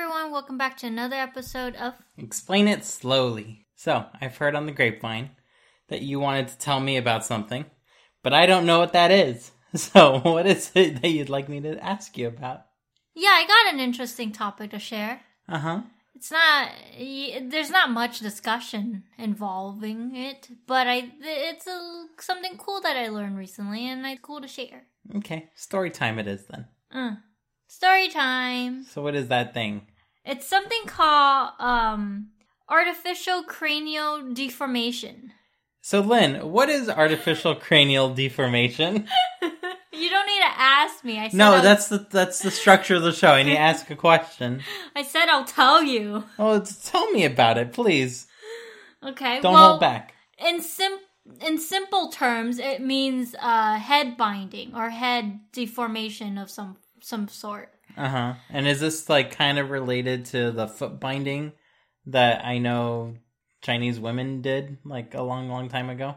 everyone. Welcome back to another episode of. Explain it slowly. So, I've heard on the grapevine that you wanted to tell me about something, but I don't know what that is. So, what is it that you'd like me to ask you about? Yeah, I got an interesting topic to share. Uh huh. It's not. There's not much discussion involving it, but I. It's a, something cool that I learned recently, and it's cool to share. Okay, story time it is then. Uh. Story time. So, what is that thing? It's something called um artificial cranial deformation. So, Lynn, what is artificial cranial deformation? You don't need to ask me. I said No, I'll- that's the that's the structure of the show. I need to ask a question. I said I'll tell you. Oh, tell me about it, please. Okay. Don't well, hold back. in sim in simple terms, it means uh, head binding or head deformation of some some sort. Uh huh. And is this like kind of related to the foot binding that I know Chinese women did like a long, long time ago?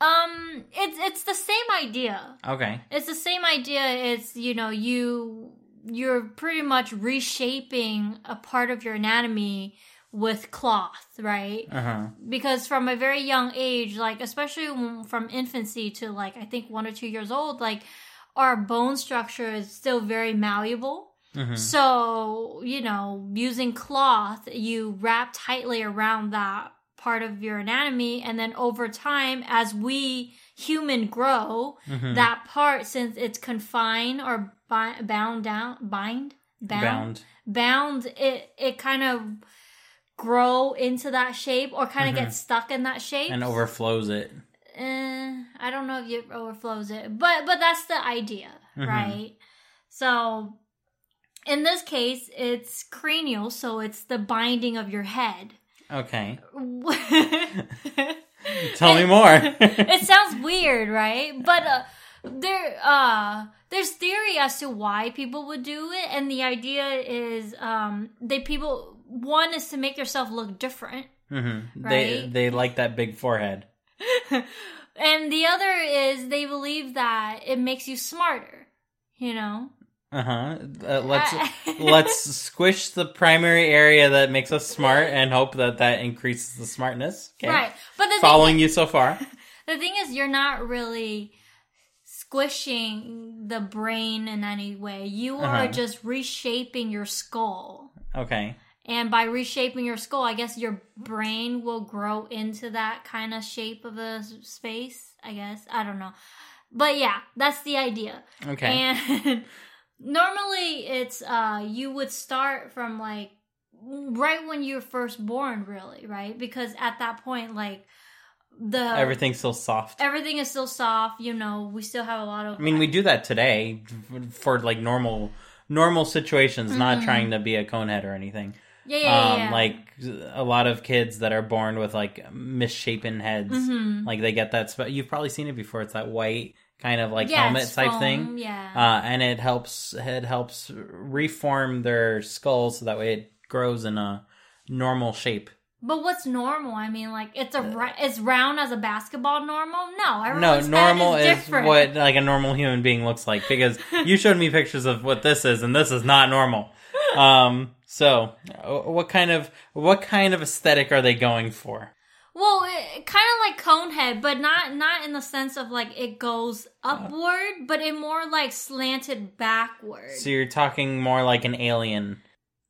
Um, it's it's the same idea. Okay. It's the same idea. It's you know you you're pretty much reshaping a part of your anatomy with cloth, right? Uh huh. because from a very young age like especially from infancy to like i think one or two years old like our bone structure is still very malleable Mhm. so you know using cloth you wrap tightly around that part of your anatomy and then over time as we human grow Mhm. that part since it's confined or bi- bound down bind Bound. bound it it kind of grow into that shape or kind of Mhm. get stuck in that shape and overflows it. Eh, i don't know if it overflows it but but that's the idea Mhm. right so in this case it's cranial so it's the binding of your head Okay. Tell me more. It sounds weird right but uh there uh there's theory as to why people would do it and the idea is um they people one is to make yourself look different hmm They they like that big forehead. and the other is they believe that it makes you smarter you know Uh-huh. Uh Let's let's squish the primary area that makes us smart and hope that that increases the smartness. Okay. right but Following thing, you so far. the thing is you're not really squishing the brain in any way you are Uh-huh. just reshaping your skull Okay. And by reshaping your skull, I guess your brain will grow into that kind of shape of a space. I guess I don't know, but yeah, that's the idea. Okay. And normally, it's uh, you would start from like right when you're first born, really, right? Because at that point, like the Everything's still soft. everything is still soft. You know, we still have a lot of. I mean, we do that today for like normal normal situations, not Mhm. trying to be a conehead or anything. Yeah, yeah, um, yeah. like a lot of kids that are born with like misshapen heads, Mhm. like they get that. Sp- You've probably seen it before. It's that white kind of like Yeah, helmet type foam, thing, Yeah. uh, and it helps it helps reform their skull so that way it grows in a normal shape. But what's normal? I mean, like it's a ra- it's round as a basketball. Normal? No, No, everyone's normal head is, is what like a normal human being looks like because you showed me pictures of what this is, and this is not normal. Um, so uh, what kind of what kind of aesthetic are they going for? Well, it, kind of like conehead, but not not in the sense of like it goes upward, but it more like slanted backward. So you're talking more like an alien,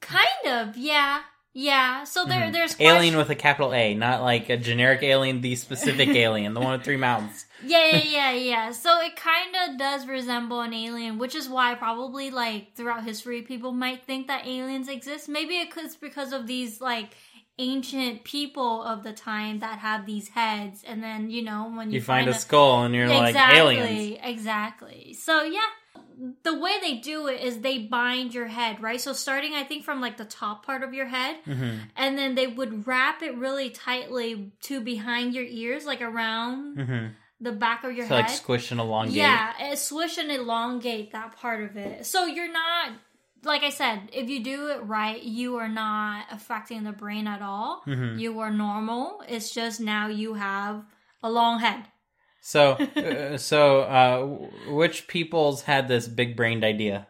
kind of, yeah, yeah. So there, Mhm. there's alien with a capital A, not like a generic alien, the specific alien, the one with three mouths. Yeah, yeah, yeah, yeah. So it kind of does resemble an alien, which is why probably like throughout history, people might think that aliens exist. Maybe it could- it's because of these like ancient people of the time that have these heads, and then you know when you, You find a skull and you're like aliens. Exactly. So yeah, the way they do it is they bind your head, right? So starting, I think, from like the top part of your head, hmm and then they would wrap it really tightly to behind your ears, like around hmm the back of your So head. like squish and elongate. Yeah, and swish and elongate that part of it. So you're not, like I said, if you do it right, you are not affecting the brain at all. Mhm. You are normal. It's just now you have a long head. So, uh, so uh, which peoples had this big brained idea?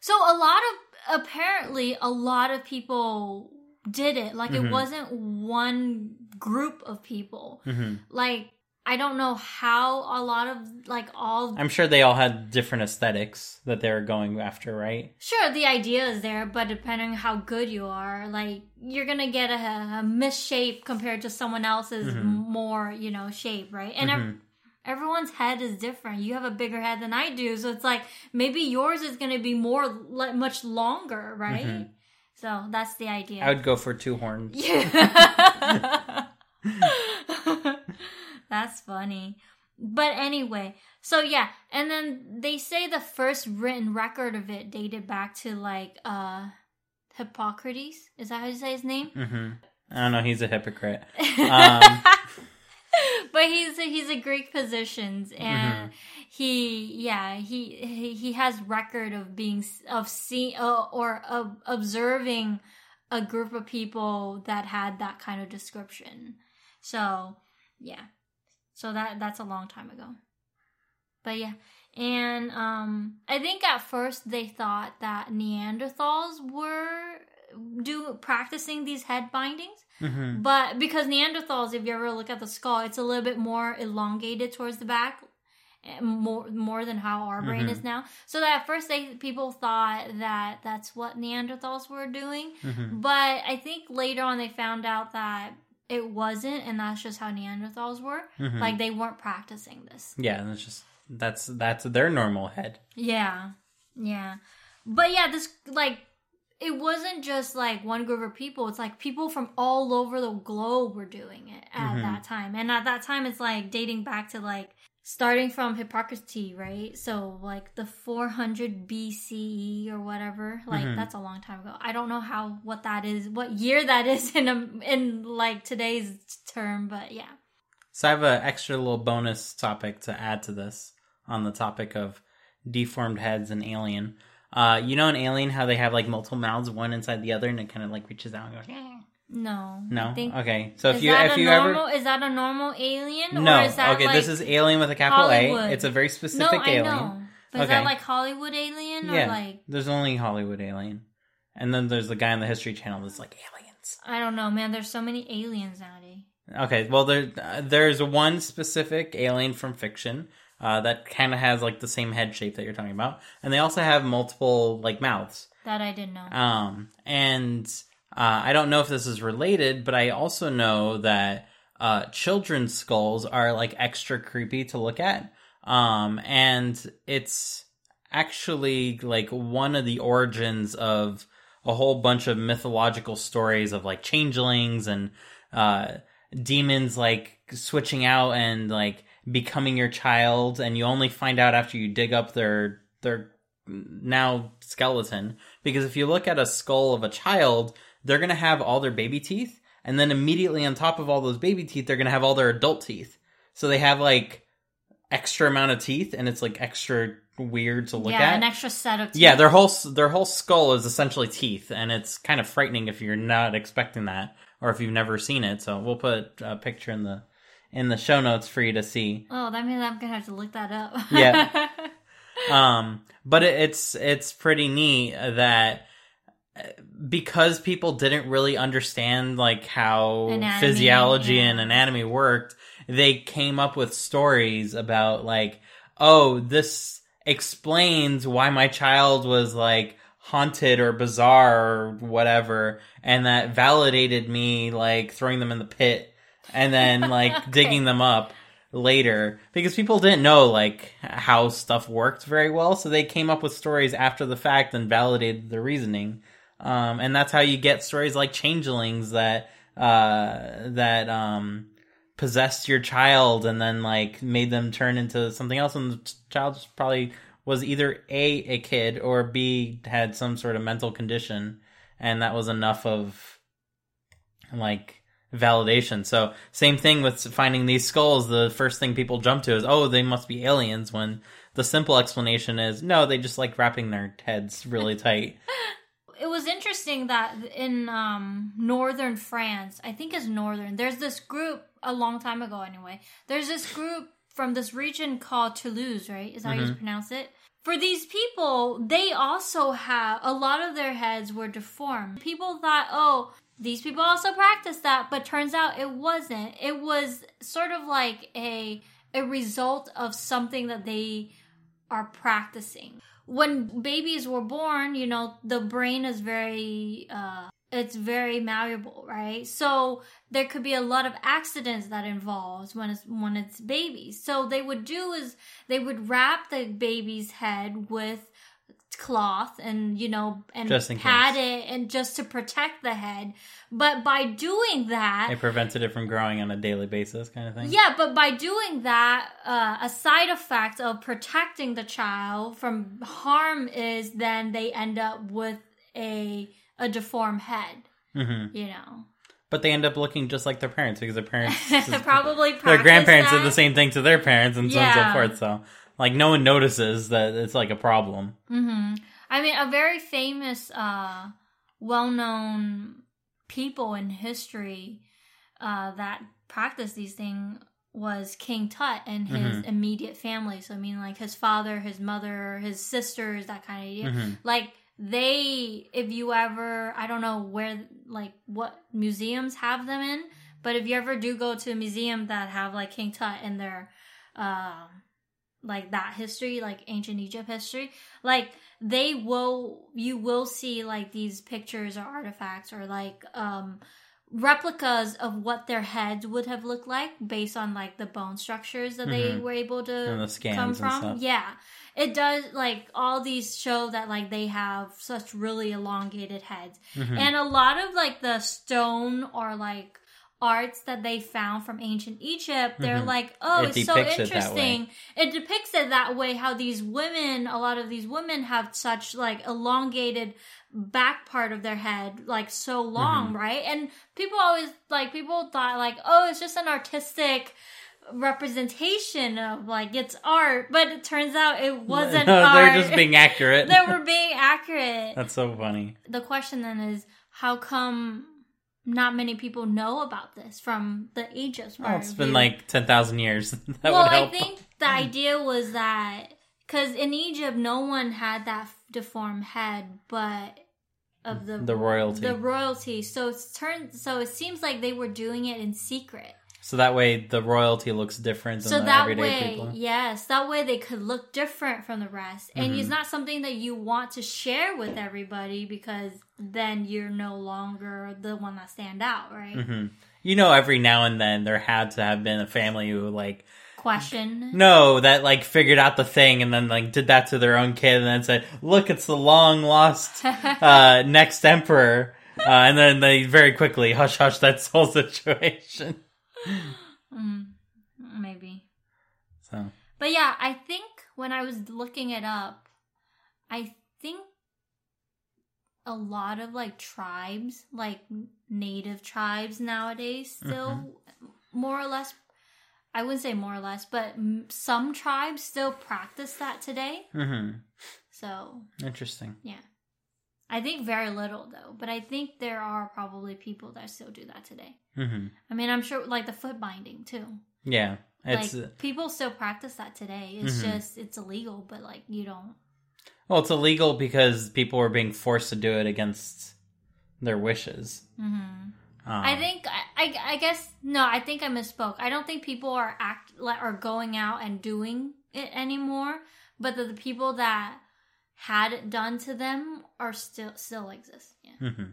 So a lot of apparently a lot of people did it. Like Mhm. it wasn't one group of people. hmm Like I don't know how a lot of like all I'm sure they all had different aesthetics that they were going after, right? Sure, the idea is there, but depending on how good you are, like you're gonna get a, a misshape compared to someone else's Mhm. more, you know, shape, right? And ev- Mhm. everyone's head is different. You have a bigger head than I do, so it's like maybe yours is gonna be more, like, much longer, right? Mhm. So that's the idea. I would go for two horns. Yeah. That's funny. But anyway, so yeah, and then they say the first written record of it dated back to like uh Hippocrates. Is that how you say his name? Mm-hmm. I don't know. He's a hypocrite. Um, but he's a, he's a Greek physician, and he yeah he, he he has record of being of seeing uh, or of observing a group of people that had that kind of description. So yeah, so that that's a long time ago. But yeah, and um, I think at first they thought that Neanderthals were do practicing these head bindings. mhm. But because Neanderthals, if you ever look at the skull, it's a little bit more elongated towards the back, eh, more more than how our brain Mhm. is now. So that at first, they people thought that that's what Neanderthals were doing. Mhm. But I think later on they found out that it wasn't, and that's just how Neanderthals were. Mhm. Like they weren't practicing this. Yeah, and that's just that's that's their normal head. Yeah, yeah, but yeah, this like it wasn't just like one group of people. It's like people from all over the globe were doing it at Mhm. that time, and at that time, it's like dating back to like starting from Hippocrates, right? So like the 400 BCE or whatever. Like Mhm. that's a long time ago. I don't know how what that is, what year that is in a, in like today's term, but yeah. So I have an extra little bonus topic to add to this on the topic of deformed heads and Alien. Uh, you know in Alien how they have like multiple mouths, one inside the other, and it kind of like reaches out and goes. No, No, okay. So if you if you normal? ever Is that a normal alien? no, or is that okay, like, this is Alien with a capital Hollywood? A. It's a very specific no, specific I alien. know. But is that like Hollywood alien or Yeah, like there's only Hollywood Alien, and then there's the guy on the History Channel that's like aliens. I don't know, man. There's so many aliens nowadays. Okay, well there uh, there's one specific alien from fiction uh, that kind of has like the same head shape that you're talking about, and they also have multiple like mouths. That I didn't know. Um, and uh, I don't know if this is related, but I also know that uh, children's skulls are like extra creepy to look at. Um, and it's actually like one of the origins of a whole bunch of mythological stories of like changelings and uh, demons like switching out and like becoming your child, and you only find out after you dig up their their now skeleton because if you look at a skull of a child, they're going to have all their baby teeth, and then immediately on top of all those baby teeth, they're going to have all their adult teeth. So they have like extra amount of teeth, and it's like extra weird to look yeah, at. an extra set of teeth. yeah, their whole their whole skull is essentially teeth, and it's kind of frightening if you're not expecting that or if you've never seen it. So we'll put a picture in the in the show notes for you to see. Oh, that means I'm gonna have to look that up. Yeah. um but it, it's it's pretty neat that because people didn't really understand like how Anatomy, physiology yeah. and anatomy worked they came up with stories about like oh this explains why my child was like haunted or bizarre or whatever and that validated me like throwing them in the pit and then like digging them up later. Because people didn't know like how stuff worked very well so they came up with stories after the fact and validated the reasoning um, and that's how you get stories like changelings that uh, that um, possessed your child and then like made them turn into something else and the child probably was either a a kid or b had some sort of mental condition and that was enough of like validation. So same thing with finding these skulls. The first thing people jump to is, oh, they must be aliens. When the simple explanation is, no, they just like wrapping their heads really tight. it was interesting that in um, northern France, I think it's northern, there's this group a long time ago anyway. There's this group from this region called Toulouse, right? Is that how you Mhm. pronounce it? for these people, they also have a lot of their heads were deformed. People thought, oh, these people also practice that, but turns out it wasn't. It was sort of like a a result of something that they are practicing. When babies were born, you know, the brain is very uh it's very malleable, right? So there could be a lot of accidents that involves when it's when it's babies. So they would do is they would wrap the baby's head with cloth and you know and Just in pat case. it and just to protect the head. But by doing that, It prevented it from growing on a daily basis, kind of thing. yeah, but by doing that, uh, a side effect of protecting the child from harm is then they end up with a a deformed head. hmm You know, But they end up looking just like their parents because their parents, probably their grandparents that. did the same thing to their parents, and so on and so forth. So, like, no one notices that it's like a problem. hmm I mean, a very famous, uh, well-known people in history uh, that practiced these things was King Tut and his Mhm. immediate family. So I mean, like his father, his mother, his sisters, that kind of idea. Mhm. Like they, if you ever, I don't know where, like what museums have them in, but if you ever do go to a museum that have like King Tut in their, um, like that history, like ancient Egypt history, like they will, you will see like these pictures or artifacts or like, um, replicas of what their heads would have looked like based on like the bone structures that they Mhm. were able to And the scans come from. Yeah. It does like all these show that like they have such really elongated heads. Mhm. And a lot of like the stone or like arts that they found from ancient Egypt, they're Mhm. like, oh, It it's so depicts it interesting. It depicts it that way how these women, a lot of these women have such like elongated back part of their head like so long, Mm-hmm. right? And people always like people thought like, oh, it's just an artistic representation of like it's art, but it turns out it wasn't No, art. they're just being accurate. they were being accurate. That's so funny. The question then is, how come not many people know about this from the ages. Well, it's been like ten thousand years. that well, I think the hmm. idea was that because in Egypt, no one had that deformed head, but of the The royalty. the royalty. So it's turned. So it seems like they were doing it in secret. So that way the royalty looks different than So that everyday way, people. yes, that way they could look different from the rest, and Mhm. it's not something that you want to share with everybody because then you're no longer the one that stand out, right? hmm You know, every now and then there had to have been a family who like Question. no that like figured out the thing and then like did that to their own kid and then said, "Look, it's the long lost uh, next emperor," uh, and then they very quickly hush hush that whole situation. Mm, maybe. So But yeah, I think when I was looking it up, I think a lot of like tribes, like native tribes nowadays, still more or less. I wouldn't say more or less, but m- some tribes still practice that today. hmm So interesting. yeah, I think very little though. But I think there are probably people that still do that today. hmm I mean, I'm sure like the foot binding too. Yeah, it's like people still practice that today. It's Mhm. just it's illegal, but like you don't. well, it's illegal because people were being forced to do it against their wishes. hmm Um, I think I, I I guess no. I think I misspoke. I don't think people are act like are going out and doing it anymore. But the, the people that had done to them are still still exist. Yeah, hmm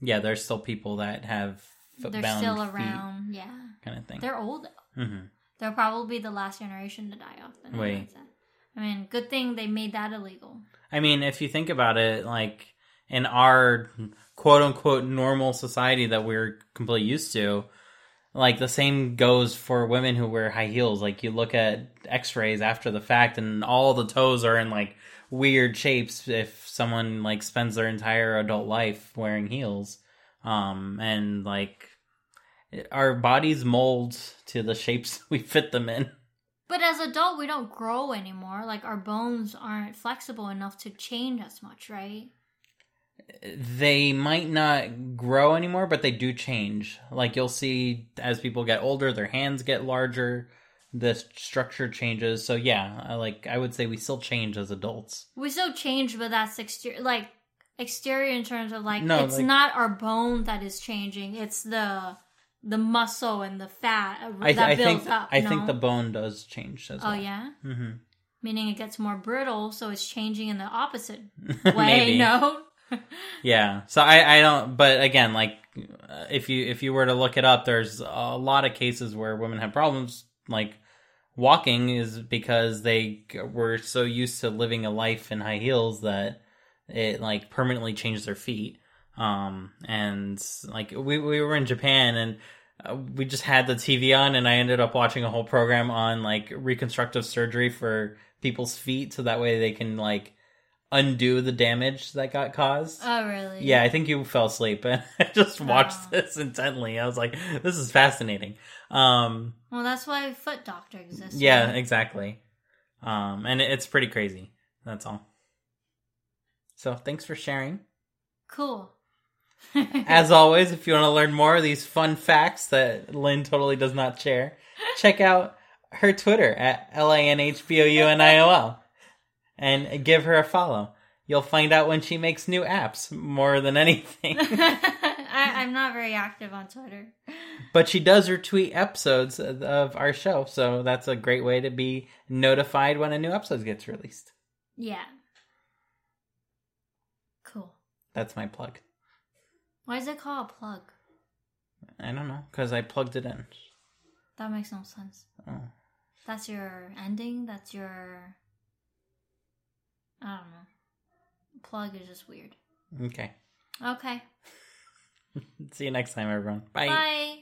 Yeah, there's still people that have they're still feet around. Yeah, kind of thing. they're old. though. hmm They're probably the last generation to die off. then, Wait. I mean, good thing they made that illegal. I mean, if you think about it, like in our quote unquote normal society that we're completely used to, like the same goes for women who wear high heels. Like you look at x rays after the fact and all the toes are in like weird shapes if someone like spends their entire adult life wearing heels. Um, and like our bodies mold to the shapes we fit them in. But as adult, we don't grow anymore. Like our bones aren't flexible enough to change as much, right? They might not grow anymore, but they do change. Like you'll see as people get older, their hands get larger. the structure changes. So yeah, like I would say we still change as adults. We still change, but that's exterior, like exterior in terms of like No, it's like- not our bone that is changing. It's the the muscle and the fat uh, I, that I builds think up. I no? think the bone does change as oh well. Oh yeah, hmm meaning it gets more brittle, so it's changing in the opposite way. No. Yeah. So I I don't. But again, like if you if you were to look it up, there's a lot of cases where women have problems like walking is because they were so used to living a life in high heels that it like permanently changed their feet. Um and like we we were in Japan and uh, we just had the TV on and I ended up watching a whole program on like reconstructive surgery for people's feet so that way they can like undo the damage that got caused. Oh really? Yeah, I think you fell asleep and I just watched Oh. this intently. I was like, this is fascinating. Um Well, that's why foot doctor exists. yeah, right? exactly. Um and it's pretty crazy. That's all. So, thanks for sharing. Cool. As always, if you want to learn more of these fun facts that Lynn totally does not share, check out her Twitter at L A N H B O U N I O L and give her a follow. You'll find out when she makes new apps more than anything. I, I'm not very active on Twitter. but she does retweet episodes of- of our show, so that's a great way to be notified when a new episode gets released. Yeah. Cool. That's my plug. Why is it called a plug? I don't know, because I plugged it in. That makes no sense. Oh. That's your ending. That's your. I don't know. Plug is just weird. Okay. Okay. See you next time, everyone. Bye. Bye.